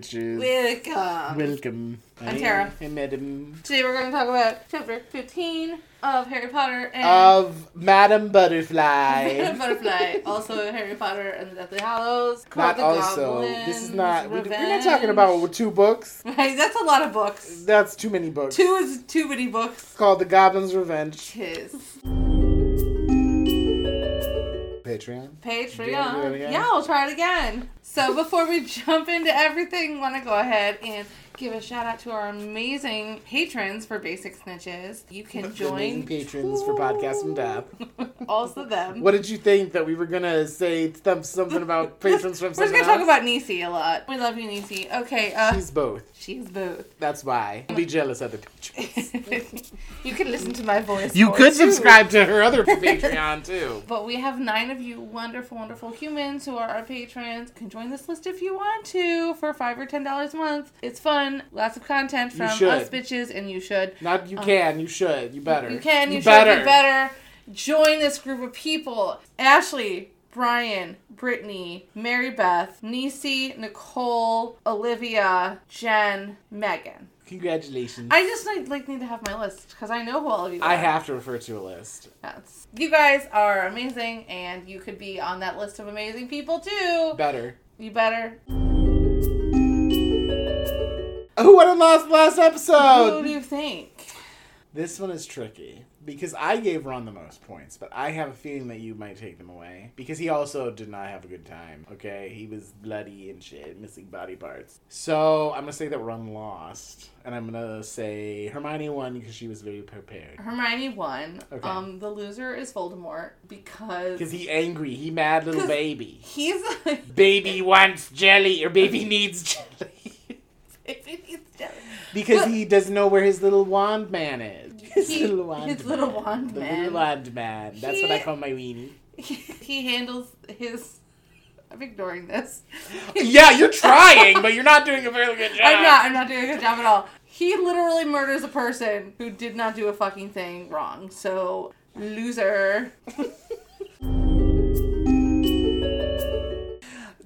Basic Snitches. welcome. welcome. I'm Tara. Hey, madam. Today we're going to talk about chapter 15 of Harry Potter and Of Madam Butterfly. Butterfly, also Harry Potter and the Deathly Hallows. called not the also. Goblin's This is not. we- We're not talking about two books. That's a lot of books. That's too many books. Two is too many books. It's called The Goblin's Revenge. Tis. Patreon. Patreon. Do you wanna do it again? Yeah, we'll try it again. So before we jump into everything, want to go ahead and give a shout out to our amazing patrons for Basic Snitches. You can Amazing join patrons for Podcast from Death. also them. What did you think that we were gonna say some- something about patrons from We're gonna talk about Nisi a lot. We love you, Nisi. Okay, uh, She's both. she's both. That's why. Don't be jealous of the patrons. you can listen to my voice. You could too. subscribe to her other Patreon too. But we have nine of you wonderful, wonderful humans who are our patrons. You can join this list if you want to for five or ten dollars a month. It's fun, lots of content from us bitches, and you should. Not you um, can, you should, you better. You can, you, should, better. you better. Join this group of people. Ashley, Brian, Brittany, Mary Beth, Nisi, Nicole, Olivia, Jen, Megan. Congratulations. I just like, like need to have my list because I know who all of you are. I have to refer to a list. That's, you guys are amazing, and you could be on that list of amazing people too. Better. You better. Who won the last last episode? Who do you think? This one is tricky because I gave Ron the most points, but I have a feeling that you might take them away because he also did not have a good time. Okay, he was bloody and shit, missing body parts. So I'm gonna say that Ron lost, and I'm gonna say Hermione won because she was very prepared. Hermione won. Okay. Um, the loser is Voldemort because Because he angry, he mad little baby. he's a... Baby wants jelly, or baby needs jelly. Because But- he doesn't know where his little wand man is. His He- little wand his man. little wand the man. little wand man. That's what I call my weenie. he handles his. I'm ignoring this. Yeah, you're trying, but you're not doing a very good job. I'm not. I'm not doing a good job at all. He literally murders a person who did not do a fucking thing wrong. So loser.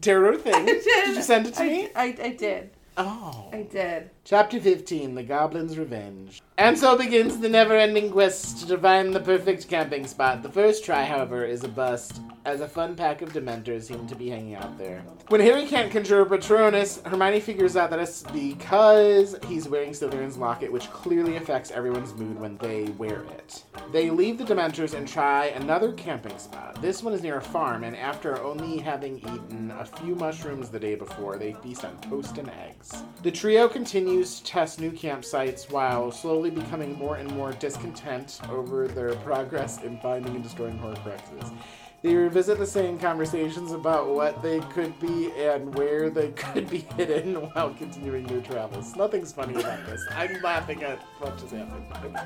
Tara wrote a thing. I did. Did you send it to I, me? I, I did. Oh. I did. Chapter 15 The Goblin's Revenge. And so begins the never ending quest to find the perfect camping spot. The first try, however, is a bust, as a fun pack of Dementors seem to be hanging out there. When Harry can't conjure a Patronus, Hermione figures out that it's because he's wearing Slytherin's locket, which clearly affects everyone's mood when they wear it. They leave the Dementors and try another camping spot. This one is near a farm, and after only having eaten a few mushrooms the day before, they feast on toast and eggs. The trio continues to test new campsites while slowly becoming more and more discontent over their progress in finding and destroying Horcruxes. They revisit the same conversations about what they could be and where they could be hidden while continuing their travels. Nothing's funny about this. I'm laughing at what just happened.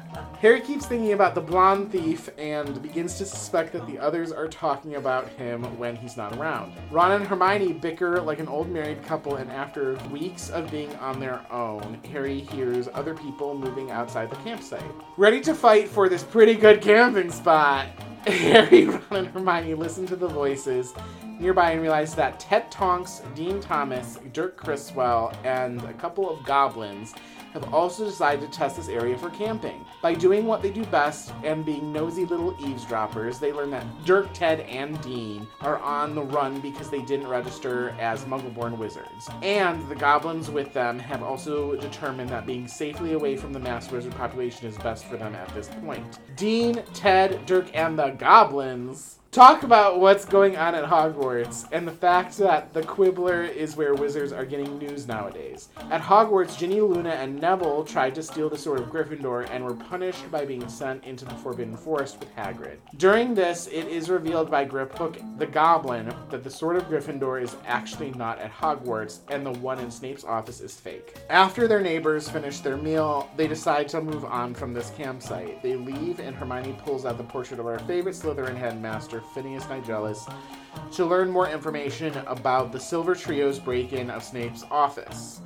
Harry keeps thinking about the blonde thief and begins to suspect that the others are talking about him when he's not around. Ron and Hermione bicker like an old married couple, and after weeks of being on their own, Harry hears other people moving outside the campsite. Ready to fight for this pretty good camping spot, Harry, Ron, and Hermione listen to the voices nearby and realize that Ted Tonks, Dean Thomas, Dirk Cresswell, and a couple of goblins have also decided to test this area for camping. By doing what they do best and being nosy little eavesdroppers, they learn that Dirk, Ted, and Dean are on the run because they didn't register as Muggle-born wizards. And the goblins with them have also determined that being safely away from the mass wizard population is best for them at this point. Dean, Ted, Dirk, and the goblins talk about what's going on at Hogwarts and the fact that the Quibbler is where wizards are getting news nowadays. At Hogwarts, Ginny, Luna, and Neville tried to steal the Sword of Gryffindor and were punished by being sent into the Forbidden Forest with Hagrid. During this, it is revealed by Griphook the Goblin that the Sword of Gryffindor is actually not at Hogwarts and the one in Snape's office is fake. After their neighbors finish their meal, they decide to move on from this campsite. They leave and Hermione pulls out the portrait of our favorite Slytherin headmaster, Phineas Nigellus, to learn more information about the Silver Trio's break in of Snape's office.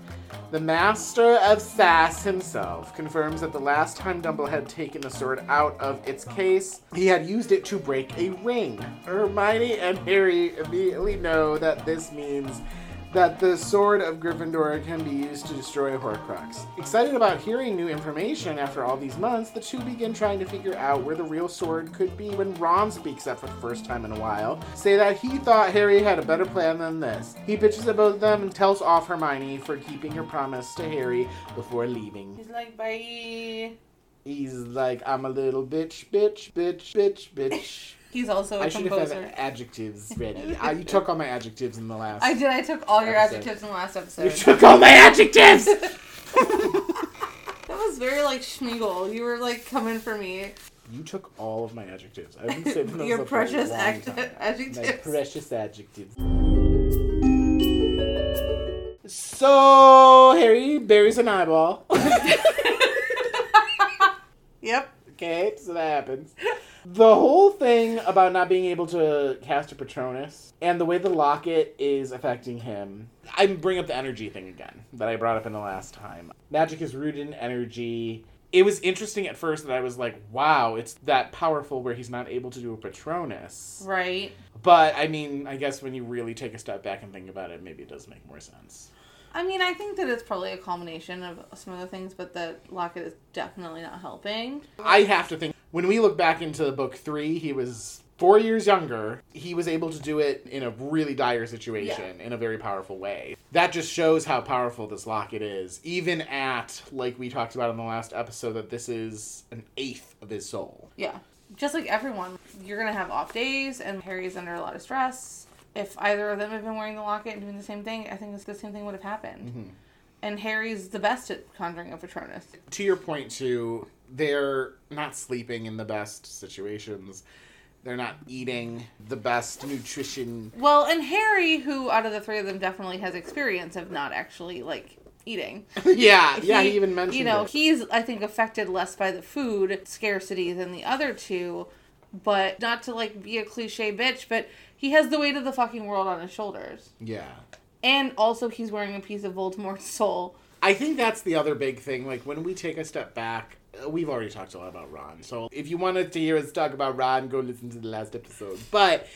The master of sass himself confirms that the last time Dumbledore had taken the sword out of its case, he had used it to break a ring. Hermione and Harry immediately know that this means that the sword of Gryffindor can be used to destroy Horcrux. Excited about hearing new information after all these months, the two begin trying to figure out where the real sword could be when Ron speaks up for the first time in a while, say that he thought Harry had a better plan than this. He bitches at both of them and tells off Hermione for keeping her promise to Harry before leaving. He's like, bye. He's like, I'm a little bitch, bitch, bitch, bitch, bitch. He's also a I should have had composer. adjectives ready. Uh, you took all my adjectives in the last. I did. I took all your Episode. adjectives in the last episode. You took all my adjectives! That was very like Sméagol. You were like coming for me. You took all of my adjectives. I've been saving those Your up for a precious long act- time. My adjectives. precious adjectives. So Harry buries an eyeball. Yep. okay, so that happens. The whole thing about not being able to cast a Patronus and the way the locket is affecting him. I bring up the energy thing again that I brought up in the last time. Magic is rooted in energy. It was interesting at first that I was like, wow, it's that powerful where he's not able to do a Patronus. Right. But I mean, I guess when you really take a step back and think about it, maybe it does make more sense. I mean, I think that it's probably a combination of some other things, but the locket is definitely not helping. I have to think when we look back into book three, he was four years younger. He was able to do it in a really dire situation in a very powerful way. That just shows how powerful this locket is, even at like we talked about in the last episode that this is an eighth of his soul. Yeah. Just like everyone, you're gonna have off days, and Harry's under a lot of stress. If either of them had been wearing the locket and doing the same thing, I think the same thing would have happened. Mm-hmm. And Harry's the best at conjuring a Patronus. To your point too, they're not sleeping in the best situations. They're not eating the best nutrition. Well, and Harry, who out of the three of them definitely has experience of not actually like eating. yeah, yeah, he even mentioned You know, it. he's I think affected less by the food scarcity than the other two, but not to like be a cliche bitch, but he has the weight of the fucking world on his shoulders. yeah. And also he's wearing a piece of Voldemort's soul. I think that's the other big thing. Like when we take a step back, we've already talked a lot about Ron. So if you wanted to hear us talk about Ron, go listen to the last episode. But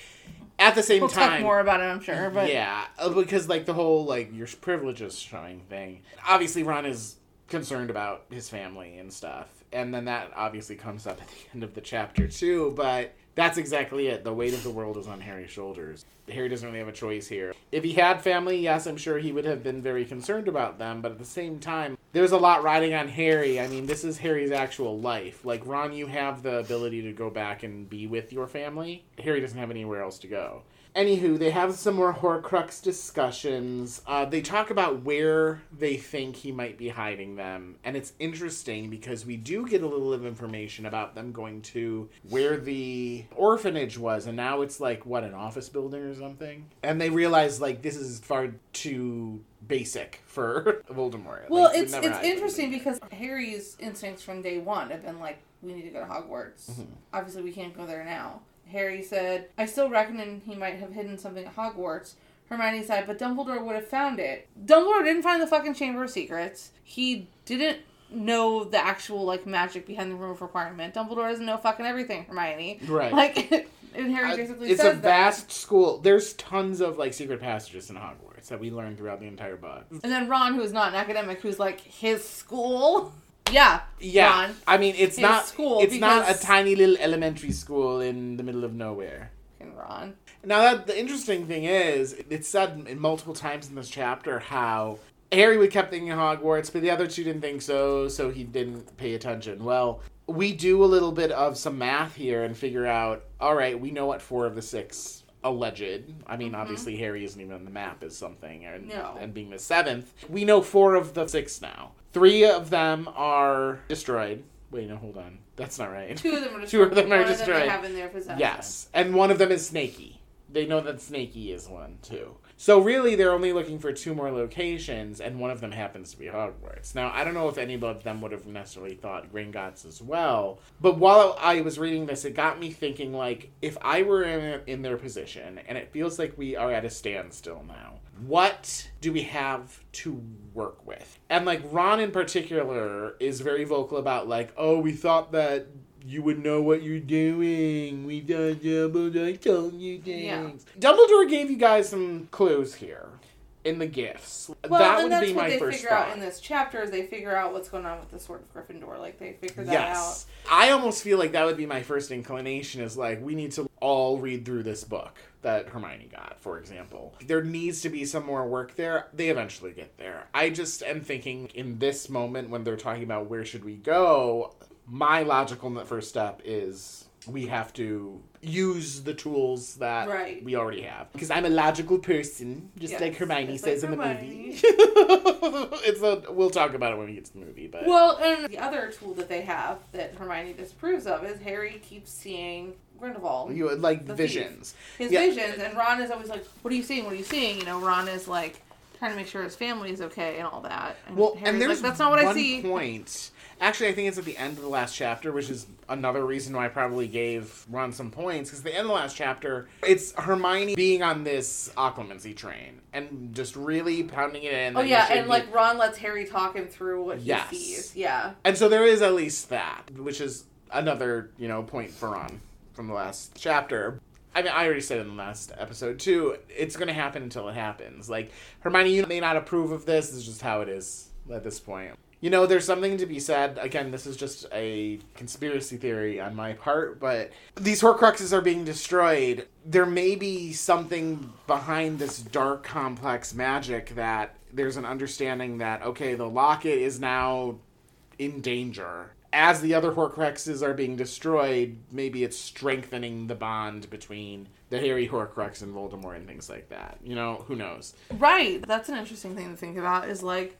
at the same We'll time, talk more about it, I'm sure, but yeah, uh, because like the whole like your privileges showing thing. Obviously, Ron is concerned about his family and stuff, and then that obviously comes up at the end of the chapter too. But that's exactly it. The weight of the world is on Harry's shoulders. Harry doesn't really have a choice here. If he had family, yes, I'm sure he would have been very concerned about them. But at the same time, there's a lot riding on Harry. I mean, this is Harry's actual life. Like Ron, you have the ability to go back and be with your family. Harry doesn't have anywhere else to go. Anywho, they have some more Horcrux discussions. Uh, they talk about where they think he might be hiding them, and it's interesting because we do get a little of information about them going to where the orphanage was, and now it's like what an office building or something. And they realize like this is far too basic for Voldemort. Well, Like, it's it's interesting because Harry's instincts from day one have been like, we need to go to Hogwarts. Mm-hmm. Obviously, we can't go there now. Harry said, I still reckon he might have hidden something at Hogwarts. Hermione said, but Dumbledore would have found it. Dumbledore didn't find the fucking Chamber of Secrets. He didn't know the actual like magic behind the room of requirement. Dumbledore doesn't know fucking everything, Hermione. Right. Like, and Harry Uh, basically it's says a that. vast school. There's tons of like secret passages in Hogwarts that we learn throughout the entire book. And then Ron, who's not an academic, who's like his school. Yeah, Yeah, Ron. I mean it's not school, It's not a tiny little elementary school in the middle of nowhere. Fucking Ron. Now that the interesting thing is, it's said in multiple times in this chapter how Harry would kept thinking Hogwarts, but the other two didn't think so, so he didn't pay attention. Well, we do a little bit of some math here and figure out. All right, we know what four of the six alleged. I mean, mm-hmm. obviously Harry isn't even on the map is something, and, No. and being the seventh, we know four of the six now. Three of them are destroyed. Wait, no, hold on. That's not right. Two of them are Two destroyed. of them are One them destroyed. they have in their possession. Yes, and one of them is Snaky. They know that Snaky is one too. So really, they're only looking for two more locations, and one of them happens to be Hogwarts. Now, I don't know if any of them would have necessarily thought Gringotts as well, but while I was reading this, it got me thinking like, if I were in, in their position, and it feels like we are at a standstill now, what do we have to work with? And like Ron in particular is very vocal about like, oh, we thought that you would know what you're doing. We done Dumbledore told you things. Yeah. Dumbledore gave you guys some clues here in the gifts. Well, that would that's be what my they first figure thought. out in this chapter is they figure out what's going on with the Sword of Gryffindor. Like they figure that out. yes. I almost feel like that would be my first inclination is like we need to all read through this book that Hermione got, for example. There needs to be some more work there. They eventually get there. I just am thinking in this moment when they're talking about where should we go, my logical first step is we have to use the tools that Right. we already have. Because I'm a logical person, just Yes, like Hermione says like in the movie. it's a we'll talk about it when we get to the movie, but. Well, and the other tool that they have that Hermione disapproves of is Harry keeps seeing Grindelwald. you like The thief. visions. his Yeah. visions, and Ron is always like, "What are you seeing? What are you seeing?" You know, Ron is like trying to make sure his family is okay and all that. And Well, Harry's and there's like, "That's not what I see." point. Actually, I think it's at the end of the last chapter, which is another reason why I probably gave Ron some points. Because the end of the last chapter, it's Hermione being on this occlumency train and just really pounding it in. Oh yeah, and be- like Ron lets Harry talk him through what Yes. he sees. Yeah, And so there is at least that, which is another, you know, point for Ron from the last chapter. I mean, I already said in the last episode too. It's going to happen until it happens. Like Hermione, you may not approve of this. This is just how it is at this point. You know, there's something to be said. Again, this is just a conspiracy theory on my part, but these Horcruxes are being destroyed. There may be something behind this dark, complex magic that there's an understanding that okay, the locket is now in danger. As the other Horcruxes are being destroyed, maybe it's strengthening the bond between the Harry Horcrux and Voldemort and things like that. You know, who knows? right. That's an interesting thing to think about. Is like,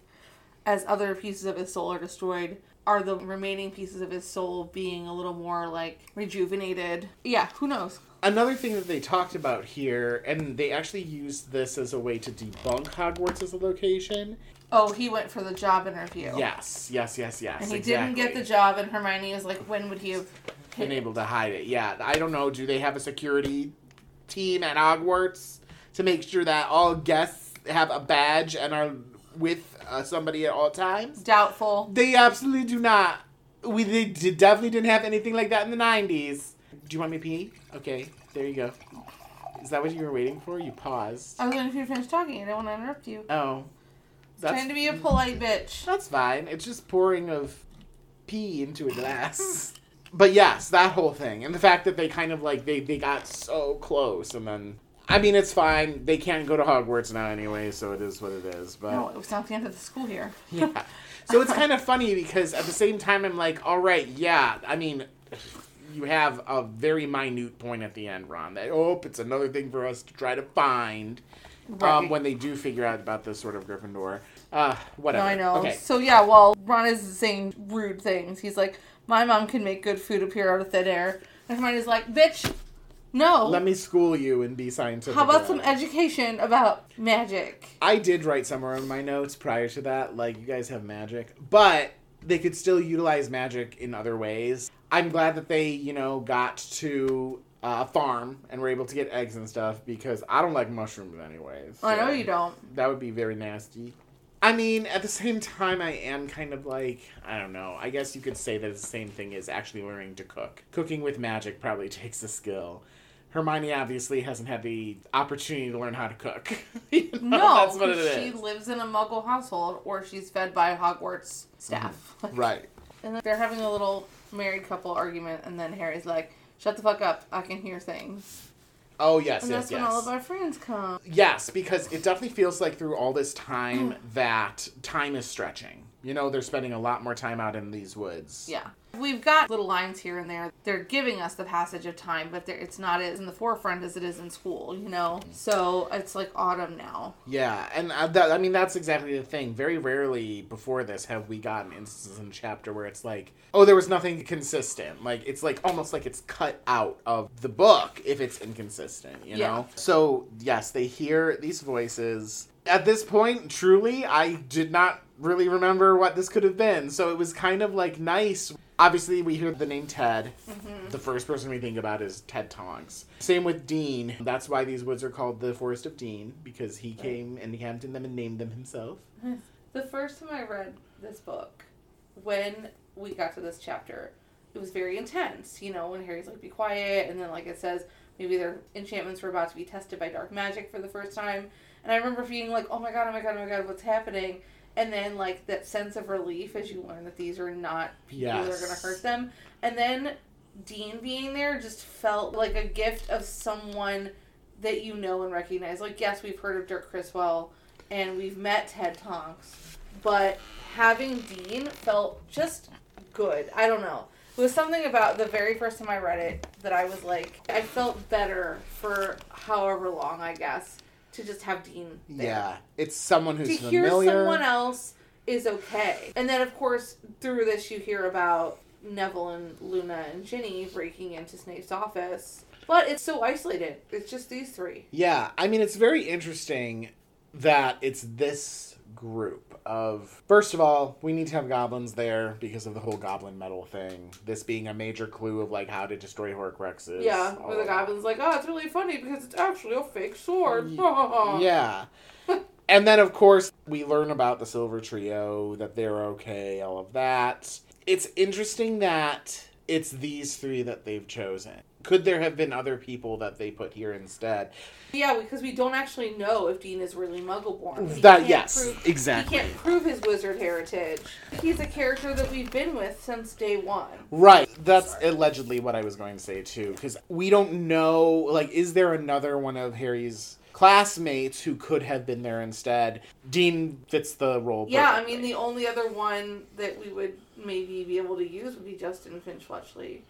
as other pieces of his soul are destroyed, are the remaining pieces of his soul being a little more like rejuvenated? Yeah, who knows? Another thing that they talked about here, and they actually used this as a way to debunk Hogwarts as a location. Oh, he went for the job interview. Yes, yes, yes, yes. And he exactly. didn't get the job, and Hermione is like, when would he have been able to hide it. Yeah, I don't know. Do they have a security team at Hogwarts to make sure that all guests have a badge and are with uh, somebody at all times? Doubtful. They absolutely do not. We they definitely didn't have anything like that in the '90s. Do you want me to pee? Okay, there you go. Is that what you were waiting for? You paused. I was waiting for you to finish talking. I didn't want to interrupt you. Oh, that's Trying to be a polite bitch. That's fine. It's just pouring of pee into a glass. but yes, that whole thing. And the fact that they kind of like they, they got so close and then I mean it's fine. They can't go to Hogwarts now anyway, so it is what it is. But No, it was not the end of the school year. yeah. So it's kind of funny because at the same time I'm like, all right, yeah, I mean you have a very minute point at the end, Ron, that oh, it's another thing for us to try to find. Um, when they do figure out about this sword of Gryffindor. Uh, No, whatever. I know. Okay. So yeah, while Ron is saying rude things, he's like, "My mom can make good food appear out of thin air," and Hermione's like, "Bitch, no. Let me school you and be scientific. How about about some it. education about magic?" I did write somewhere in my notes prior to that, like you guys have magic, but they could still utilize magic in other ways. I'm glad that they, you know, got to uh, a farm and were able to get eggs and stuff because I don't like mushrooms anyways. I know you don't. That would be very nasty. I mean, at the same time, I am kind of like, I don't know. I guess you could say that it's the same thing as actually learning to cook. Cooking with magic probably takes a skill. Hermione obviously hasn't had the opportunity to learn how to cook. You know, No, that's what it she lives in a Muggle household, or she's fed by Hogwarts staff. Mm-hmm. Right. And they're having a little married couple argument, and then Harry's like, "Shut the fuck up! I can hear things." Oh yes, And yes, that's yes. when all of our friends come. Yes, because it definitely feels like through all this time that time is stretching. You know, they're spending a lot more time out in these woods. Yeah. We've got little lines here and there. They're giving us the passage of time, but it's not as in the forefront as it is in school, you know? So it's like autumn now. Yeah, and uh, that, I mean that's exactly the thing. Very rarely before this have we gotten instances in a chapter where it's like, oh, there was nothing consistent. Like it's like almost like it's cut out of the book if it's inconsistent, you Yeah. know. So yes, they hear these voices. At this point, truly, I did not really remember what this could have been. So it was kind of like nice. Obviously, we hear the name Ted. Mm-hmm. The first person we think about is Ted Tonks. Same with Dean. That's why these woods are called the Forest of Dean because he came and camped in them and named them himself. The first time I read this book, when we got to this chapter, it was very intense. You know, when Harry's like, be quiet, and then, like it says, maybe their enchantments were about to be tested by dark magic for the first time. And I remember being like, oh my god, oh my god, oh my god, what's happening? And then, like, that sense of relief as you learn that these are not people that are going to hurt them. And then Dean being there just felt like a gift of someone that you know and recognize. Like, yes, we've heard of Dirk Cresswell and we've met Ted Tonks, but having Dean felt just good. I don't know. It was something about the very first time I read it that I was like, I felt better for however long, I guess, to just have Dean there Yeah, it's someone who's to hear someone else is okay. And then, of course, through this, you hear about Neville and Luna and Ginny breaking into Snape's office. But it's so isolated. It's just these three. Yeah, I mean, it's very interesting that it's this group of. First of all, we need to have goblins there because of the whole goblin metal thing. This being a major clue of like how to destroy Horcruxes. Yeah, where the goblin's like, oh, it's really funny because it's actually a fake sword. Yeah. and then, of course, we learn about the Silver Trio, that they're okay, all of that. It's interesting that it's these three that they've chosen. Could there have been other people that they put here instead? Yeah, because we don't actually know if Dean is really Muggle-born. That- yes, prove- exactly. He can't prove his wizard heritage. He's a character that we've been with since day one. Right. That's allegedly what I was going to say too, because we don't know. Like, is there another one of Harry's classmates who could have been there instead? Dean fits the role. Yeah, I mean, the only other one that we would maybe be able to use would be Justin Finch Fletchley.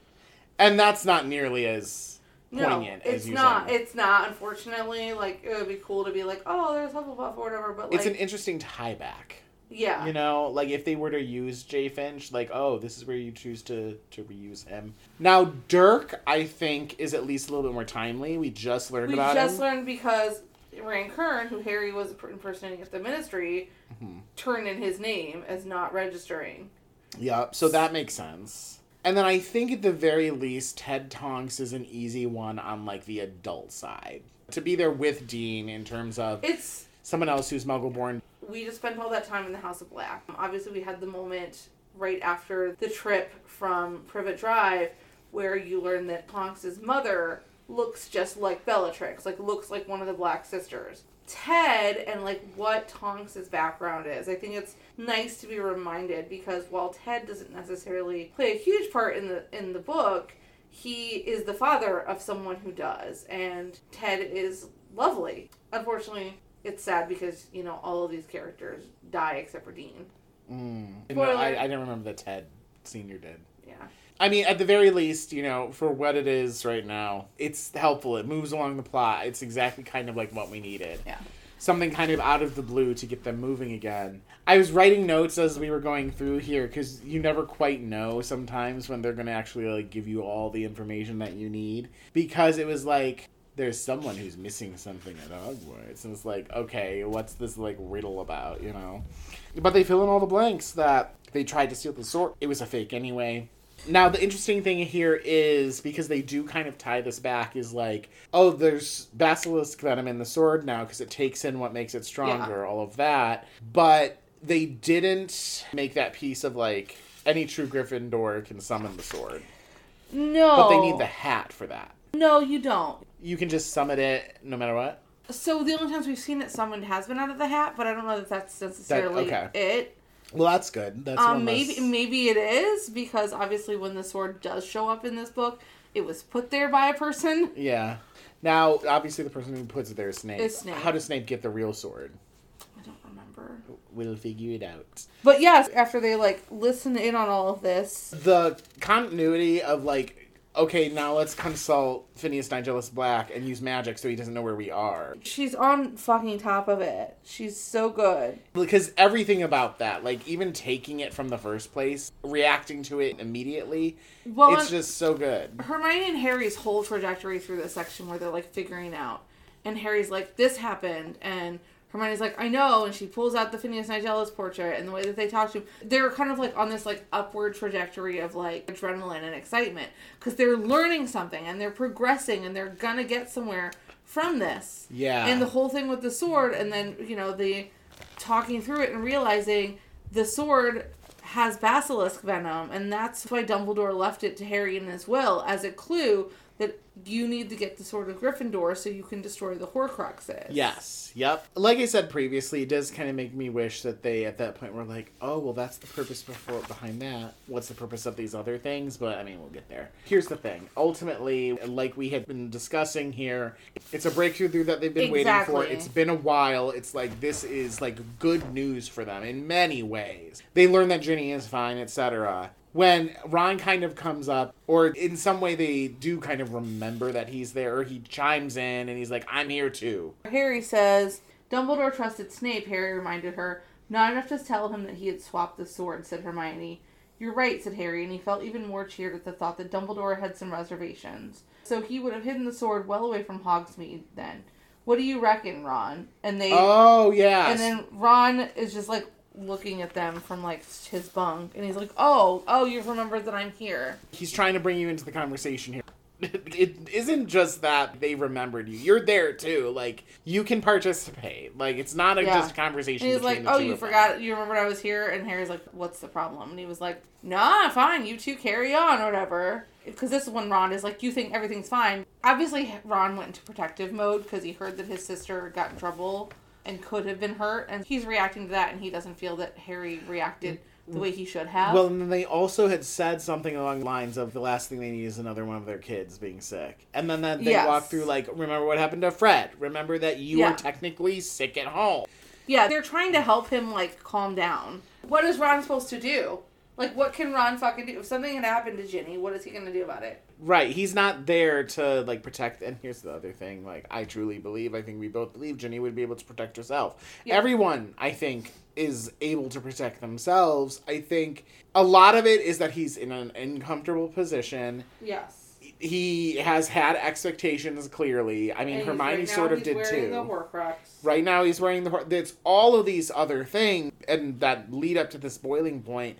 And that's not nearly as No, poignant as it's you not. It's not. Unfortunately, like it would be cool to be like, oh, there's Hufflepuff or whatever. But like, It's an interesting tie back. yeah, You know, like if they were to use Jay Finch, like, oh, this is where you choose to to reuse him. Now, Dirk, I think, is at least a little bit more timely. We just learned about it. we about just him. learned because Runcorn, who Harry was impersonating at the Ministry, Mhm. turned in his name as not registering. Yep, so that makes sense. And then I think at the very least, Ted Tonks is an easy one on like the adult side. To be there with Dean in terms of It's someone else who's muggle born. we just spent all that time in the House of Black. Obviously, we had the moment right after the trip from Privet Drive where you learn that Tonks' mother looks just like Bellatrix, like looks like one of the Black sisters. Ted and like what Tonks' background is. I think it's nice to be reminded because while Ted doesn't necessarily play a huge part in the in the book, he is the father of someone who does, and Ted is lovely. Unfortunately, it's sad because you know all of these characters die except for Dean. Mm. No. I, I didn't remember that Ted Senior did. I mean, at the very least, you know, for what it is right now, it's helpful. It moves along the plot. It's exactly kind of like what we needed. yeah. Something kind of out of the blue to get them moving again. I was writing notes as we were going through here because you never quite know sometimes when they're going to actually like give you all the information that you need. Because it was like there's someone who's missing something at Hogwarts, and it's like, okay, what's this like riddle about, you know? But they fill in all the blanks that they tried to steal the sword. It was a fake anyway. Now the interesting thing here is because they do kind of tie this back is like, oh, there's basilisk venom in the sword now because it takes in what makes it stronger, all of that. But they didn't make that piece of like any true Gryffindor can summon the sword, No, but they need the hat for that. No, you don't. You can just summon it no matter what. So the only times we've seen it summoned has been out of the hat, but I don't know that that's necessarily okay. it. Well, that's good. That's Um, one less- maybe maybe it is because obviously when the sword does show up in this book, it was put there by a person. Yeah. Now, obviously, the person who puts it there is Snape. Is Snape. How does Snape get the real sword? I don't remember. We'll figure it out. But yes, after they like listen in on all of this, The continuity of like, okay, now let's consult Phineas Nigellus Black and use magic so he doesn't know where we are. she's on fucking top of it. She's so good. Because everything about that, like even taking it from the first place, reacting to it immediately, Well, it's just so good. Hermione and Harry's whole trajectory through this section where they're like figuring out, and Harry's like, "This happened," and Hermione's like, "I know," and she pulls out the Phineas Nigellus portrait, and the way that they talk to him, they're kind of like on this like upward trajectory of like adrenaline and excitement because they're learning something and they're progressing and they're gonna get somewhere from this. Yeah. And the whole thing with the sword, and then you know the talking through it and realizing the sword has basilisk venom, and that's why Dumbledore left it to Harry in his will as a clue that you need to get the sword of Gryffindor so you can destroy the Horcruxes. Yes. Yep. Like I said previously, it does kind of make me wish that they at that point were like, "Oh, well, that's the purpose before behind that. What's the purpose of these other things?" But I mean, we'll get there. Here's the thing. Ultimately, like we had been discussing here, it's a breakthrough that they've been waiting for. It's been a while. It's like this is like good news for them in many ways. They learn that Ginny is fine, etc. When Ron kind of comes up, or in some way they do kind of remember that he's there, or he chimes in and he's like, I'm here too. Harry says, Dumbledore trusted Snape, Harry reminded her. Not enough to tell him that he had swapped the sword, said Hermione. You're right, said Harry, and he felt even more cheered at the thought that Dumbledore had some reservations. So he would have hidden the sword well away from Hogsmeade then. What do you reckon, Ron? And they Oh, yeah. and then Ron is just like looking at them from like his bunk and he's like, "Oh, oh, you've remembered that I'm here." he's trying to bring you into the conversation here. It isn't just that they remembered you. You're there too. Like you can participate. Like it's not a, Yeah. just a conversation. And he's like, "Oh, you of them." forgot? You remembered I was here?" And Harry's like, "What's the problem?" And he was like, "Nah, fine. You two carry on, or whatever." Because this is when Ron is like, "You think everything's fine?" Obviously, Ron went into protective mode because he heard that his sister got in trouble and could have been hurt, and he's reacting to that, and he doesn't feel that Harry reacted the way he should have. Well, and then they also had said something along the lines of the last thing they need is another one of their kids being sick. And then that they Yes. walk through like, remember what happened to Fred? Remember that you Yeah. were technically sick at home. Yeah, they're trying to help him like calm down. What is Ron supposed to do? Like, what can Ron fucking do? If something had happened to Ginny, what is he gonna do about it? Right, he's not there to like protect. And here's the other thing: like, I truly believe, I think we both believe Ginny would be able to protect herself. Yeah. Everyone, I think, is able to protect themselves. I think a lot of it is that he's in an uncomfortable position. Yes. He has had expectations clearly. I mean, And Hermione right sort of did too. Right now, he's wearing the. It's all of these other things, and that lead up to this boiling point.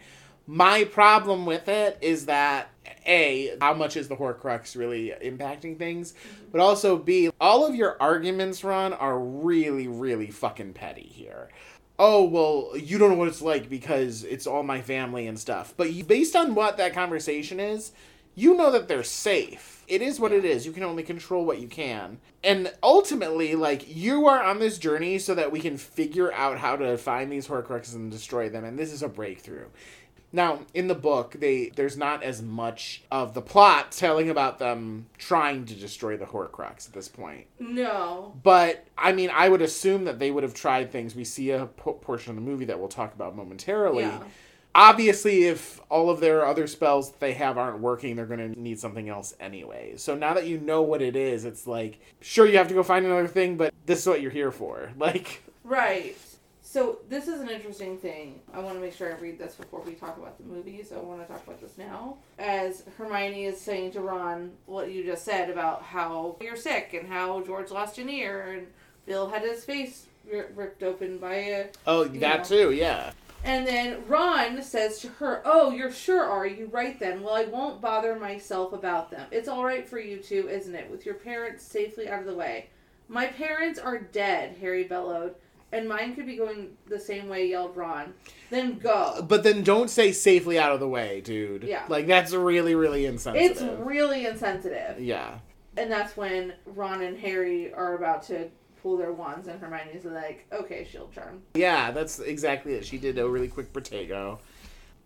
My problem with it is that a how much is the Horcrux really impacting things, but also b all of your arguments, Ron, are really, really fucking petty here. Oh well, you don't know what it's like because it's all my family and stuff. But you, based on what that conversation is, you know that they're safe. It is what it is. You can only control what you can. And ultimately, like, you are on this journey so that we can figure out how to find these Horcruxes and destroy them. And this is a breakthrough. Now, in the book, they there's not as much of the plot telling about them trying to destroy the Horcrux at this point. No. But I mean, I would assume that they would have tried things. We see a po- portion of the movie that we'll talk about momentarily. Yeah. Obviously, if all of their other spells that they have aren't working, they're going to need something else anyway. So now that you know what it is, it's like, sure, you have to go find another thing, but this is what you're here for. Like, Right. So this is an interesting thing. I want to make sure I read this before we talk about the movie. So I want to talk about this now. As Hermione is saying to Ron what you just said about how you're sick and how George lost an ear and Bill had his face ri- ripped open by a oh, that know. too, yeah. And then Ron says to her, Oh, you're sure, are you? Right then. Well, I won't bother myself about them. It's all right for you two, isn't it? With your parents safely out of the way. My parents are dead, Harry bellowed. And mine could be going the same way, yelled Ron. Then go. But then don't say safely out of the way, dude. Yeah. Like, that's really, really insensitive. It's really insensitive. yeah. And that's when Ron and Harry are about to pull their wands, and Hermione's like, Okay, shield charm. Yeah, that's exactly it. She did a really quick Protego.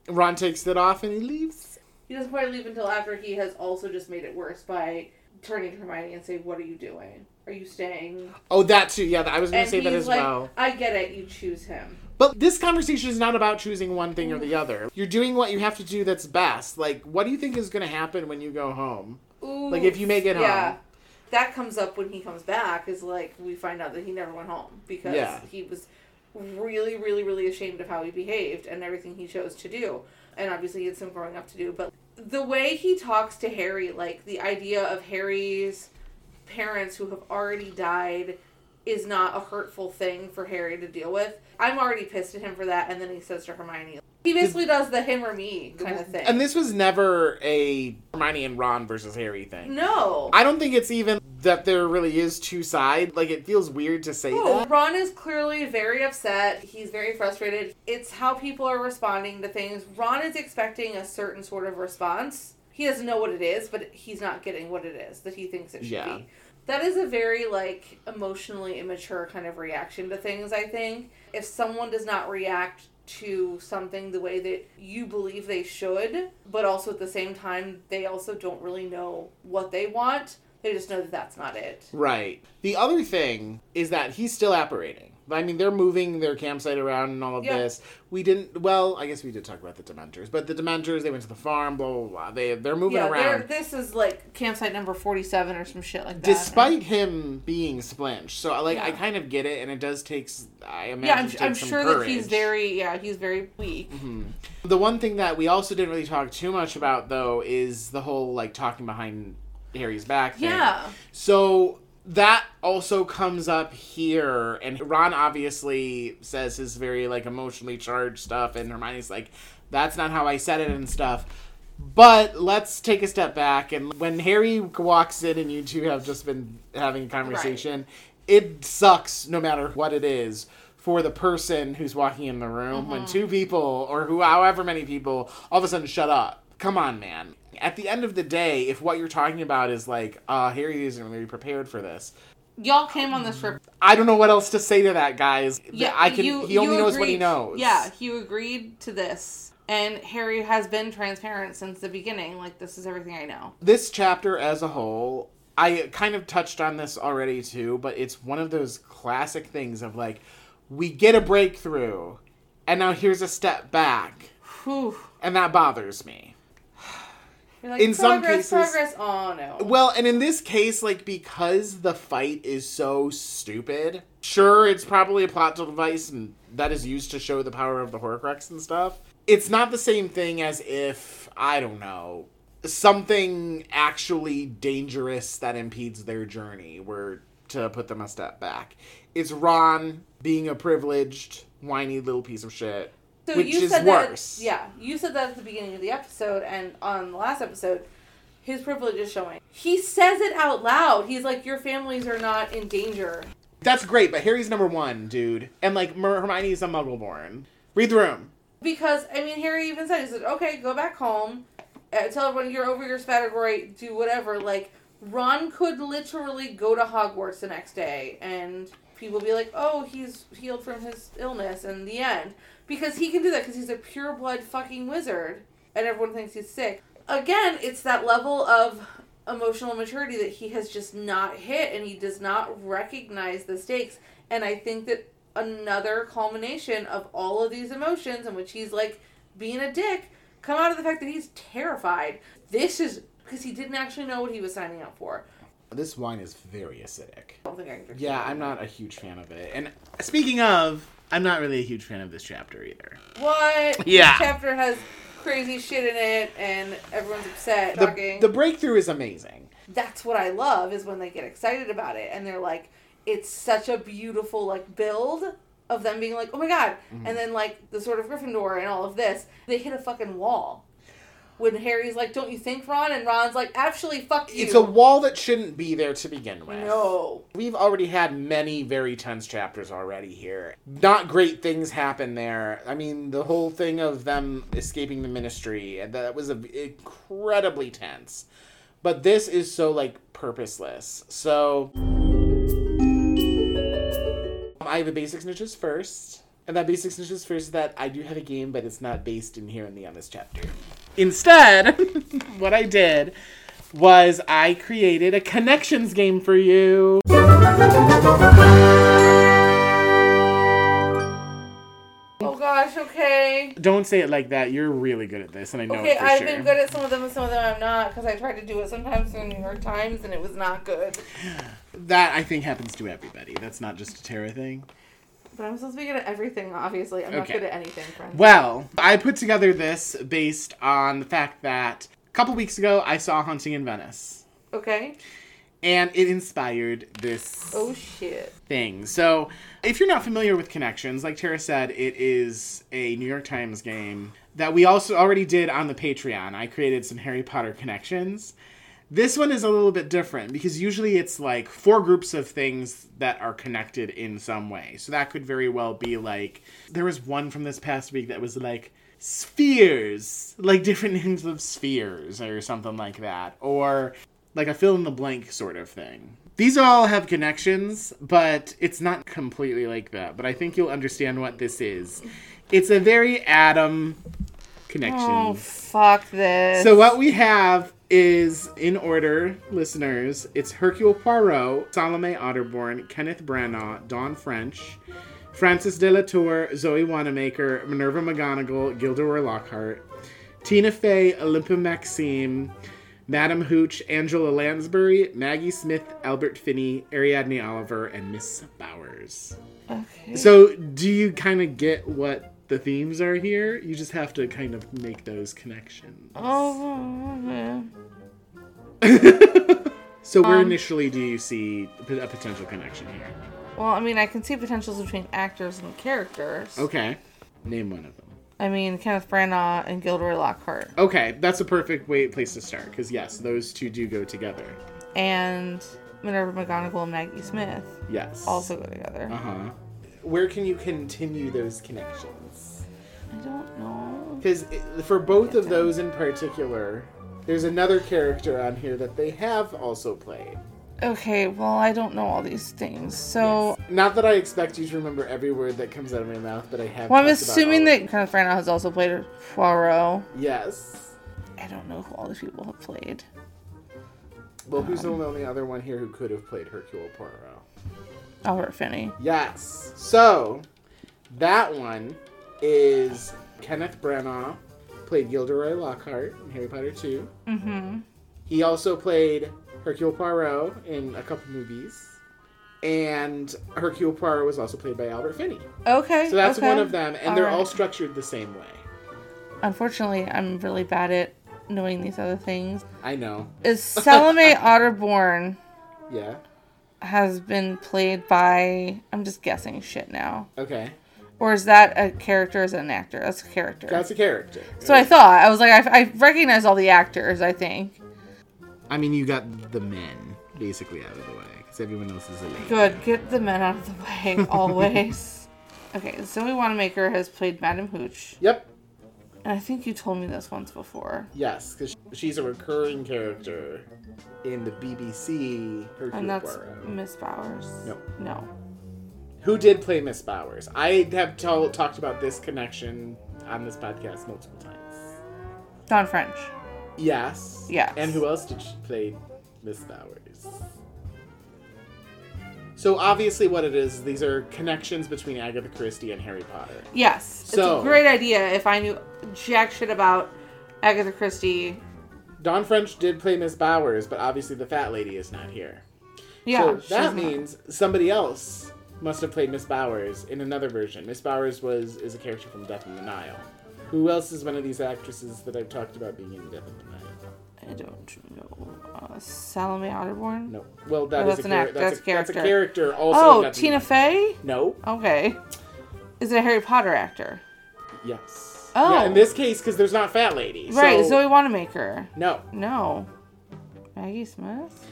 Ron takes it off and he leaves. He doesn't quite leave until after he has also just made it worse by turning to Hermione and say, "What are you doing? Are you staying?" Oh, that too. Yeah, I was going to say that as like, well. "I get it. You choose him." But this conversation is not about choosing one thing or the other. You're doing what you have to do that's best. Like, what do you think is going to happen when you go home? Ooh, Like, if you make it yeah. home. That comes up when he comes back. Is like we find out that he never went home because Yeah. he was really, really, really ashamed of how he behaved and everything he chose to do. And obviously, he had some growing up to do. But the way he talks to Harry, like the idea of Harry's parents who have already died, is not a hurtful thing for Harry to deal with. I'm already pissed at him for that. And then he says to Hermione, he basically does the him or me kind of thing. And this was never a Hermione and Ron versus Harry thing. no. I don't think it's even that there really is two sides. Like, it feels weird to say Oh, that. Ron is clearly very upset. He's very frustrated. It's how people are responding to things. Ron is expecting a certain sort of response. He doesn't know what it is, but he's not getting what it is that he thinks it should Yeah. be. That is a very like emotionally immature kind of reaction to things, I think. If someone does not react to something the way that you believe they should, but also at the same time they also don't really know what they want, they just know that that's not it. Right. The other thing is that he's still apparating. I mean, they're moving their campsite around and all of Yeah. this. We didn't. Well, I guess we did talk about the Dementors, but the Dementors they went to the farm. Blah blah blah. They they're moving yeah, they're- around. this is like campsite number 47 or some shit like that. Despite him being splinched, so like I kind of get it, and it does take. s- I imagine. yeah, I'm, I'm sure that he's very, yeah, he's very weak. Mm-hmm. The one thing that we also didn't really talk too much about though is the whole like talking behind Harry's back thing. Yeah. So that also comes up here, and Ron obviously says his very like emotionally charged stuff, and Hermione's like, "That's not how I said it" and stuff. But let's take a step back, and when Harry walks in, and you two have just been having a conversation, it sucks no matter what it is for the person who's walking in the room when mm-hmm. two people or who however many people all of a sudden shut up. Come on, man. At the end of the day, if what you're talking about is like, uh, Harry isn't really prepared for this, Y'all came on this trip. I don't know what else to say to that, guys. Yeah, I can. you- he only knows what he knows. Yeah, you agreed to this. And Harry has been transparent since the beginning. Like, this is everything I know. This chapter as a whole, I kind of touched on this already too, but it's one of those classic things of like, we get a breakthrough, and now here's a step back, Whew. and that bothers me. You're like, In some cases- progress. Oh, no. Well, and in this case, like because the fight is so stupid, sure, it's probably a plot device and that is used to show the power of the Horcrux and stuff. It's not the same thing as if I don't know something actually dangerous that impedes their journey were to put them a step back. It's Ron being a privileged, whiny little piece of shit, So which you is said worse. That, yeah, you said that at the beginning of the episode, and on the last episode, his privilege is showing. He says it out loud. He's like, "Your families are not in danger." That's great, but Harry's number one, dude, and like Mer- Hermione's a Muggleborn. Read the room. Because I mean, Harry even said, "He said, okay, go back home, uh, tell everyone you're over your Spattergroit, do whatever." Like Ron could literally go to Hogwarts the next day, and people be like, "Oh, he's healed from his illness," and the end, because he can do that because he's a pure blood fucking wizard, and everyone thinks he's sick. Again, it's that level of emotional maturity that he has just not hit, and he does not recognize the stakes. And I think that another culmination of all of these emotions in which he's like being a dick come out of the fact that he's terrified. This is because he didn't actually know what he was signing up for. This wine is very acidic. I don't think I can Yeah. I'm not a huge fan of it. And speaking of, I'm not really a huge fan of this chapter either. What? Yeah. This chapter has crazy shit in it, and everyone's upset. The, the breakthrough is amazing. That's what I love is when they get excited about it, and they're like, it's such a beautiful like build of them being like, oh my god, Mm-hmm. and then like the sword of Gryffindor and all of this, they hit a fucking wall. When Harry's like, "Don't you think, Ron?" and Ron's like, "Actually, fuck you." It's a wall that shouldn't be there to begin with. no. We've already had many very tense chapters already here. Not great things happen there. I mean, the whole thing of them escaping the ministry, that was a, incredibly tense. But this is so, like, purposeless. So. I have a basic snitches first. And that basic snitches first is that I do have a game, but it's not based in here in the honest chapter. Instead, what I did was I created a connections game for you. Oh gosh, okay. Don't say it like that. You're really good at this, and I know Okay, it for I've sure. been good at some of them and some of them I'm not because I tried to do it sometimes in the New York Times and it was not good. That I think happens to everybody. That's not just a Tara thing. But I'm supposed to be good at everything, obviously. I'm not good at anything, friends. Well, I put together this based on the fact that a couple weeks ago I saw Haunting in Venice, Okay. and it inspired this Oh shit. thing. So, if you're not familiar with Connections, like Tara said, it is a New York Times game that we also already did on the Patreon. I created some Harry Potter connections. This one is a little bit different because usually it's like four groups of things that are connected in some way. So that could very well be like there was one from this past week that was like spheres, like different names of spheres or something like that, or like a fill in the blank sort of thing. These all have connections, but it's not completely like that. But I think you'll understand what this is. It's a very Adam connection. Oh fuck this. So what we have is in order, listeners. It's Hercule Poirot, Salome Otterborn, Kenneth Branagh, Dawn French, Frances de la Tour, Zoe Wanamaker, Minerva McGonagall, Gilderoy Lockhart, Tina Fey, Olympia Maxime, Madam Hooch, Angela Lansbury, Maggie Smith, Albert Finney, Ariadne Oliver, and Miss Bowers. Okay. So, do you kind of get what the themes are here? You just have to kind of make those connections. Oh, yeah. So, where Um, initially do you see a potential connection here? Well, I mean, I can see potentials between actors and characters. Okay, name one of them. I mean, Kenneth Branagh and Gilderoy Lockhart. Okay, that's a perfect way place to start because yes, those two do go together. And Minerva McGonagall and Maggie Smith Yes. also go together. Uh huh. Where can you continue those connections? I don't know. Because for both of those in particular, there's another character on here that they have also played. Okay, well, I don't know all these things. So, Not that I expect you to remember every word that comes out of my mouth, but I have. well, I'm assuming that Kenneth Branagh has also played Poirot. Yes. I don't know who all these people have played. Well, who's the um, only other one here who could have played Hercule Poirot? Albert Finney. Yes. So, that one is Kenneth Branagh, played Gilderoy Lockhart in Harry Potter 2. Mm-hmm. He also played Hercule Poirot in a couple movies. And Hercule Poirot was also played by Albert Finney. Okay. So that's okay. one of them, and they're all structured the same way. Unfortunately, I'm really bad at knowing these other things. I know. Is Salome Otterborn Yeah. has been played by? I'm just guessing shit now. Okay. Or is that a character? Or is it an actor? That's a character. That's a character. so I thought I was like I, I recognize all the actors. I think. I mean, you got the men basically out of the way because everyone else is a lady. Good. Get the men out of the way always. okay, Zoe Wanamaker has played Madam Hooch, Yep. and I think you told me this once before. Yes, because she's a recurring character in the BBC Hercule And that's Poirot. Miss Bowers. No. No. Who did play Miss Bowers? I have tol- talked about this connection on this podcast multiple times. Dawn French. Yes. Yes. And who else did she play Miss Bowers? So obviously, what it is, these are connections between Agatha Christie and Harry Potter. Yes. It's So- a great idea if I knew jack shit about Agatha Christie. Dawn French did play Miss Bowers, but obviously the fat lady is not here. Yeah. so that means somebody else must have played Miss Bowers in another version. Miss Bowers was is a character from Death in the Nile. Who else is one of these actresses that I've talked about being in Death in the Nile? I don't know. Uh, Salome Otterborn? No. Well, that Oh, is that's a, an char- act- that's, that's a, a that's a character. character also. Oh, Tina. Fey? No. Okay. Is it a Harry Potter actor? Yes. Oh. Yeah, in this case, because there's not fat lady. Right, so- Zoe Wanamaker. No. No. Maggie Smith?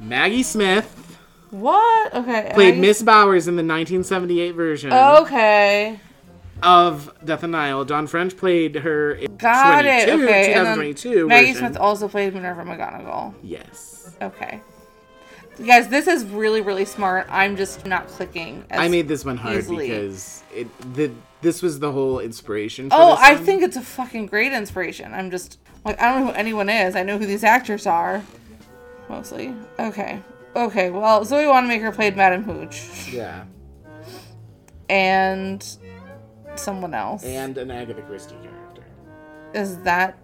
Maggie Smith What? Okay. played Maggie- Miss Bowers in the 1978 version Okay. of Death and Nile. Dawn French played her in Got it. 22, Okay. and then 2022 Maggie. Smith also played Minerva McGonagall. Yes. Okay. Guys, this is really, really smart. I'm just not clicking. as- I made this one hard easily. because it the this was the whole inspiration. For Oh, I one. think it's a fucking great inspiration. I'm just like I don't know who anyone is. I know who these actors are, mostly. Okay, okay. Well, Zoe Wanamaker played Madame Hooch, Yeah. and someone else. and an Agatha Christie character. Is that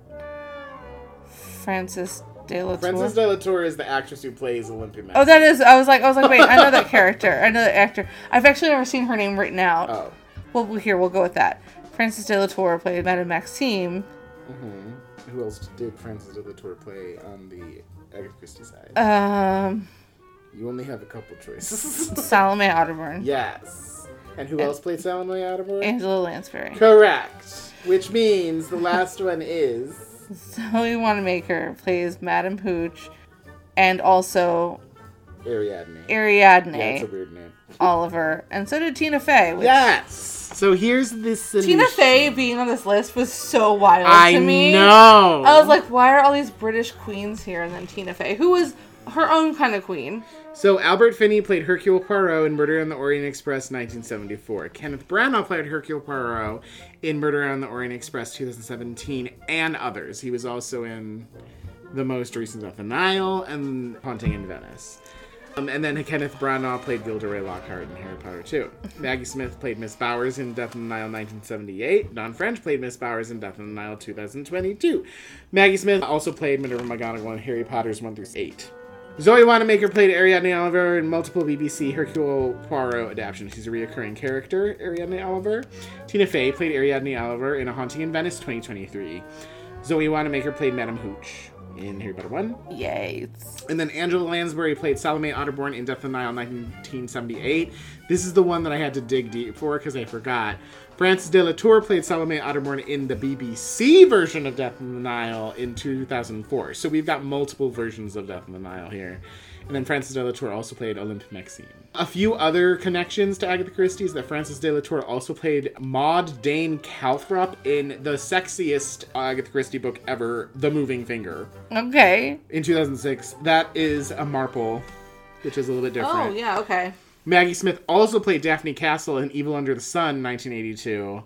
Frances De La Tour? Frances de la Tour is the actress who plays Olympia Oh, that is. I was like, I was like, wait, I know that character. I know that actor. I've actually never seen her name written out. Oh. Well, here we'll go with that. Frances De La Tour played Madame Maxime. hmm Who else did Frances de la Tour play on the Agatha Christie side? Um, you only have a couple choices. Salome Otterborn. yes. And who else played Salome Atterbury? Angela Lansbury. Correct. Which means the last one is Zoe Wanamaker plays Madame Hooch, and also Ariadne. Ariadne Yeah, it's a weird name. Oliver, and so did Tina Fey. Which Yes. So here's this solution. Tina Fey being on this list was so wild I to me. know. I was like, why are all these British queens here? And then Tina Fey, who was her own kind of queen. So Albert Finney played Hercule Poirot in Murder on the Orient Express 1974. Kenneth Branagh played Hercule Poirot in Murder on the Orient Express 2017 and others. He was also in the most recent Death on the Nile and Haunting in Venice. Um, and then Kenneth Branagh played Gilderoy Lockhart in Harry Potter 2. Maggie Smith played Miss Bowers in Death on the Nile 1978. Dawn French played Miss Bowers in Death on the Nile 2022. Maggie Smith also played Minerva McGonagall in Harry Potter's 1 through 8. Zoe Wanamaker played Ariadne Oliver in multiple BBC Hercule Poirot adaptations. She's a reoccurring character, Ariadne Oliver. Tina Fey played Ariadne Oliver in A Haunting in Venice 2023. Zoe Wanamaker played Madame Hooch in Harry Potter 1. Yay. And then Angela Lansbury played Salome Otterborn in Death on the Nile 1978. This is the one that I had to dig deep for because I forgot. Frances de la Tour played Salome Otterborn in the BBC version of Death on the Nile in 2004. So we've got multiple versions of Death on the Nile here. And then Frances de la Tour also played Olympe Maxime. A few other connections to Agatha Christie is that Frances de la Tour also played Maud Dane Calthrop in the sexiest Agatha Christie book ever, The Moving Finger Okay. in 2006. That is a Marple, which is a little bit oh, different. Oh, yeah, okay. Maggie Smith also played Daphne Castle in Evil Under the Sun 1982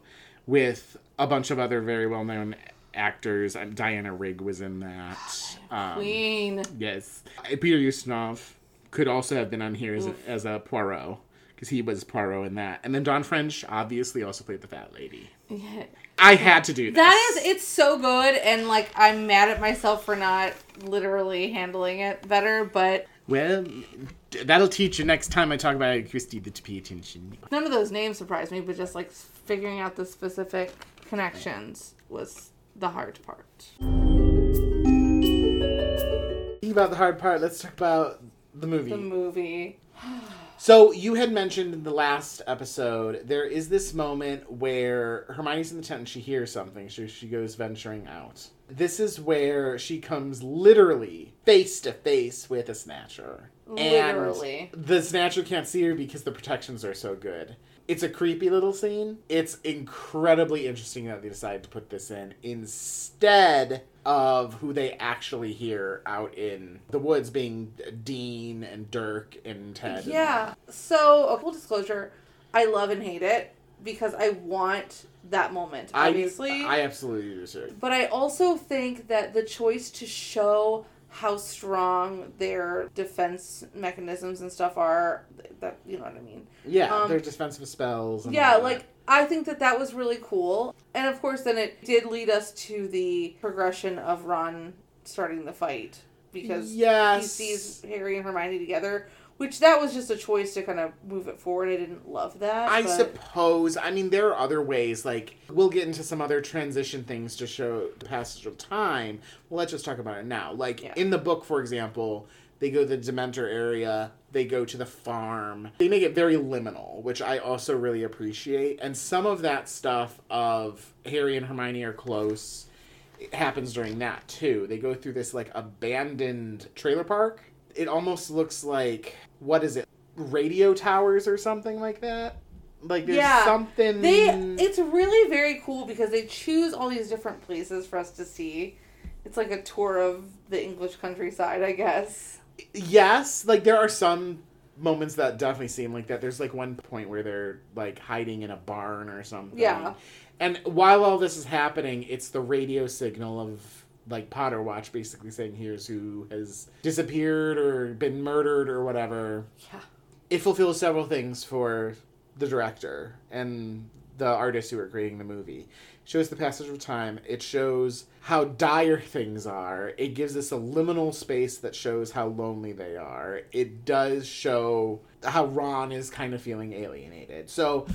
with a bunch of other very well known actors. Um, Diana Rigg was in that. Um, Queen. yes. Uh, Peter Ustinov could also have been on here as a, as a Poirot because he was Poirot in that. And then Dawn French obviously also played the Fat Lady. Yeah. I had to do this. That is, it's so good, and like I'm mad at myself for not literally handling it better, but Well, that'll teach you next time I talk about Christie to pay attention. none of those names surprised me, but just like figuring out the specific connections was the hard part. Think about the hard part. Let's talk about the movie. The movie. So you had mentioned in the last episode there is this moment where Hermione's in the tent and she hears something. So she goes venturing out. This is where she comes literally face to face with a snatcher. Literally. And the snatcher can't see her because the protections are so good. It's a creepy little scene. It's incredibly interesting that they decided to put this in instead of who they actually hear out in the woods being Dean and Dirk and Ted. Yeah. So, a full disclosure, I love and hate it because I want that moment, I- obviously. I, absolutely do too. but I also think that the choice to show how strong their defense mechanisms and stuff are, that you know what I mean. Yeah, Um, their defensive spells. And Yeah, like I think that that was really cool. And of course then it did lead us to the progression of Ron starting the fight because yes, he sees Harry and Hermione together, which that was just a choice to kind of move it forward. I didn't love that. I but- suppose. I mean, there are other ways. Like we'll get into some other transition things to show the passage of time. Well, let's just talk about it now. Like Yeah. in the book, for example, they go to the Dementor area. They go to the farm. They make it very liminal, which I also really appreciate. And some of that stuff of Harry and Hermione are close happens during that too. They go through this like abandoned trailer park. It almost looks like what is it? Radio towers or something like that. Like there's Yeah, something They it's really very cool because they choose all these different places for us to see. It's like a tour of the English countryside, I guess. yes, like there are some moments that definitely seem like that. There's like one point where they're like hiding in a barn or something. Yeah. And while all this is happening, it's the radio signal of like Potter Watch basically saying here's who has disappeared or been murdered or whatever. Yeah. It fulfills several things for the director and the artists who are creating the movie. It shows the passage of time. It shows how dire things are. It gives us a liminal space that shows how lonely they are. It does show how Ron is kind of feeling alienated. So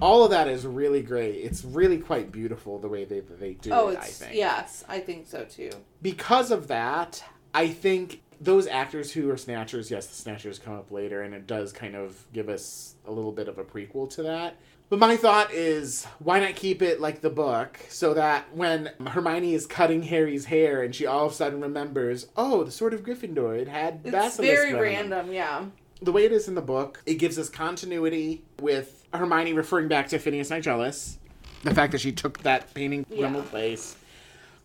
all of that is really great. It's really quite beautiful the way they they do Oh, it. I think yes, I think so too. because of that, I think those actors who are snatchers, yes, the snatchers come up later, and it does kind of give us a little bit of a prequel to that. But my thought is, why not keep it like the book so that when Hermione is cutting Harry's hair and she all of a sudden remembers, oh, the Sword of Gryffindor, it had It's basilisk very venom." random, yeah. The way it is in the book, it gives us continuity with Hermione referring back to Phineas Nigellus, the fact that she took that painting from Yeah. a place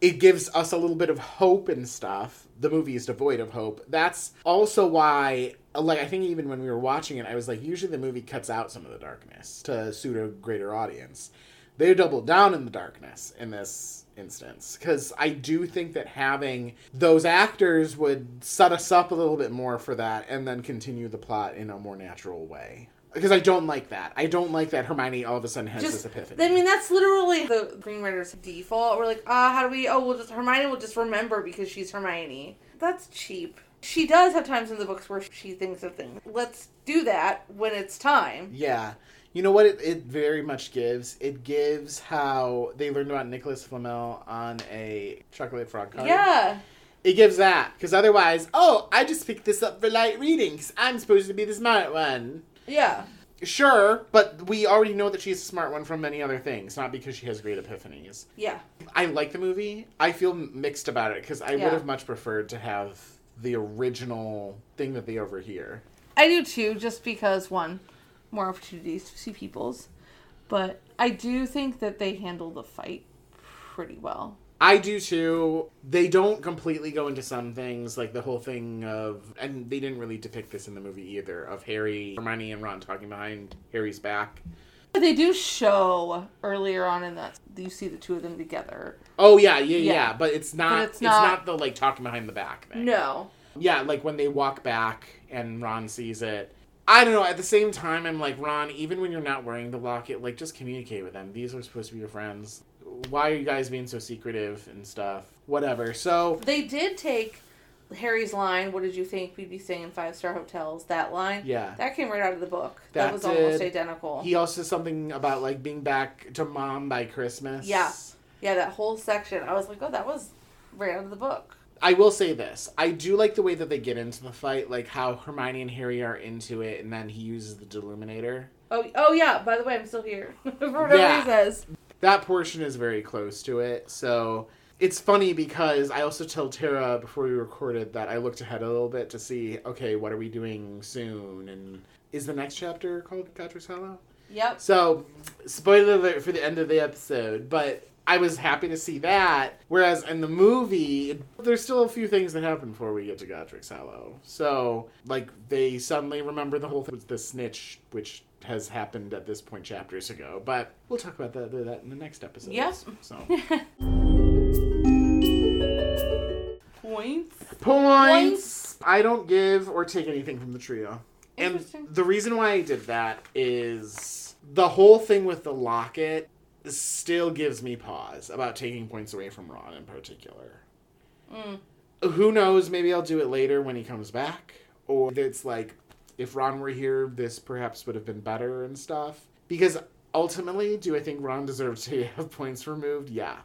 it gives us a little bit of hope and stuff. The movie is devoid of hope. That's also why, like, I think even when we were watching it, I was like, usually the movie cuts out some of the darkness to suit a greater audience. They doubled down in the darkness in this instance because I do think that having those actors would set us up a little bit more for that and then continue the plot in a more natural way. Because I don't like that. I don't like that Hermione all of a sudden has Just, this epiphany. I mean, that's literally the screenwriter's default. We're like, ah, how do we? Oh, we'll just Hermione will just remember because she's Hermione. That's cheap. She does have times in the books where she thinks of things. Let's do that when it's time. Yeah. You know what it, it very much gives? It gives how they learned about Nicholas Flamel on a chocolate frog card. Yeah. It gives that. Because otherwise, oh, I just picked this up for light reading 'cause I'm supposed to be the smart one. Yeah. Sure, but we already know that she's a smart one from many other things, not because she has great epiphanies. Yeah. I like the movie. I feel mixed about it because I Yeah. would have much preferred to have the original thing that they overhear. I do too, just because one, more opportunities to see people's, but I do think that they handle the fight pretty well. I do too. They don't completely go into some things, like the whole thing of, and they didn't really depict this in the movie either, of Harry, Hermione, and Ron talking behind Harry's back. But they do show earlier on in that you see the two of them together. Oh yeah, yeah, yeah. Yeah. But it's not. it's it's, not- not, the like talking behind the back thing. No. Yeah, like when they walk back and Ron sees it. I don't know. At the same time, I'm like Ron. Even when you're not wearing the locket, like just communicate with them. These are supposed to be your friends. Why are you guys being so secretive and stuff? Whatever. So They did take Harry's line, what did you think we'd be staying in five star hotels? That line. yeah. That came right out of the book. That, That was almost identical. He also something about like being back to mom by Christmas. Yeah. yeah, that whole section. I was like, oh, that was right out of the book. I will say this. I do like the way that they get into the fight, like how Hermione and Harry are into it, and then he uses the Deluminator. Oh, oh yeah. By the way, I'm still here. For whatever Yeah. he says. That portion is very close to it. So it's funny because I also told Tara before we recorded that I looked ahead a little bit to see, okay, what are we doing soon? And is the next chapter called Godric's Hollow? Yep. So, spoiler alert for the end of the episode, but I was happy to see that. Whereas in the movie, there's still a few things that happen before we get to Godric's Hollow. So, like, they suddenly remember the whole thing with the snitch, which has happened at this point chapters ago. But we'll talk about that, that in the next episode. Yep. So, Points. points. I don't give or take anything from the trio. And Interesting. the reason why I did that is the whole thing with the locket still gives me pause about taking points away from Ron in particular. Mm. Who knows? Maybe I'll do it later when he comes back. Or it's like, if Ron were here, this perhaps would have been better and stuff. Because ultimately, do I think Ron deserves to have points removed? Yeah,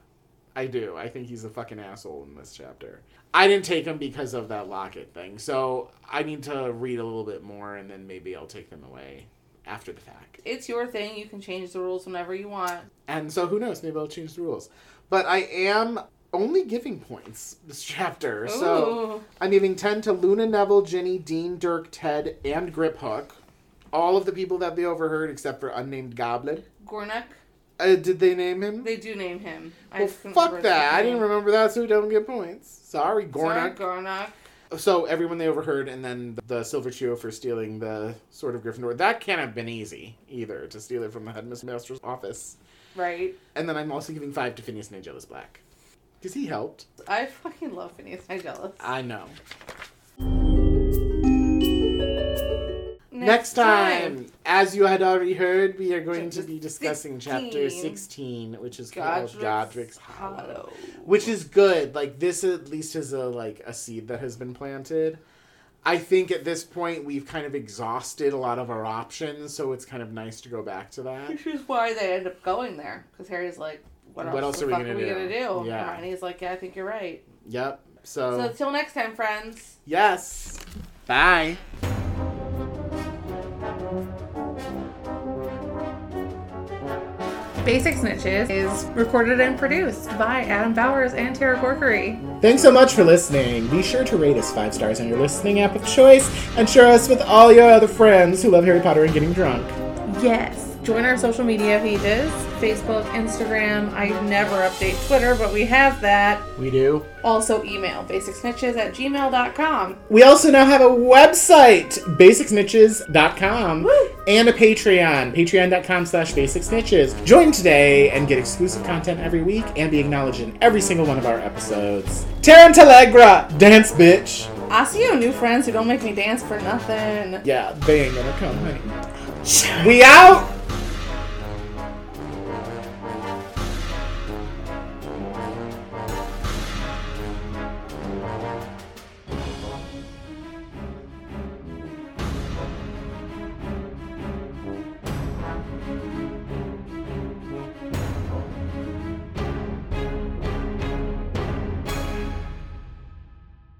I do. I think he's a fucking asshole in this chapter. I didn't take him because of that locket thing. So I need to read a little bit more and then maybe I'll take them away after the fact. It's your thing. You can change the rules whenever you want. And so who knows? Maybe I'll change the rules. But I am only giving points this chapter. So I'm giving 10 to Luna, Neville, Ginny, Dean, Dirk, Ted, and Griphook. All of the people that they overheard except for unnamed Goblin. Gornuk. Uh, did they name him? They do name him. Well, fuck that. I didn't remember that, so don't get points. Sorry, Sorry, Gornuk. So everyone they overheard, and then the Silver Trio for stealing the Sword of Gryffindor. That can't have been easy either to steal it from the headmaster's office. Right. And then I'm also giving five to Phineas Nigellus Black because he helped. I fucking love Phineas Nigellus. I know. Next time, as you had already heard, we are going to be discussing 16. chapter 16, which is called Godric's Godric's Hollow. Hollow. Which is good. Like this at least is a like a seed that has been planted. I think at this point we've kind of exhausted a lot of our options, so it's kind of nice to go back to that. Which is why they end up going there. Because Harry's like, what, What else, else are we gonna are we do? gonna do? Yeah. Hermione's like, yeah, I think you're right. Yep. So So, until next time, friends. yes. Bye. Basic Snitches is recorded and produced by Adam Bowers and Tara Corkery. Thanks so much for listening. Be sure to rate us five stars on your listening app of choice and share us with all your other friends who love Harry Potter and getting drunk. Yes. Join our social media pages Facebook, Instagram. I never update Twitter, but we have that. We do. Also, email basicsnitches at gmail.com. We also now have a website, basicsnitches.com, Woo! And a Patreon, patreon.com slash basicsnitches. Join today and get exclusive content every week and be acknowledged in every single one of our episodes. Tarantallegra, dance bitch. I see you new friends who don't make me dance for nothing. Yeah, they ain't gonna come, honey. We out!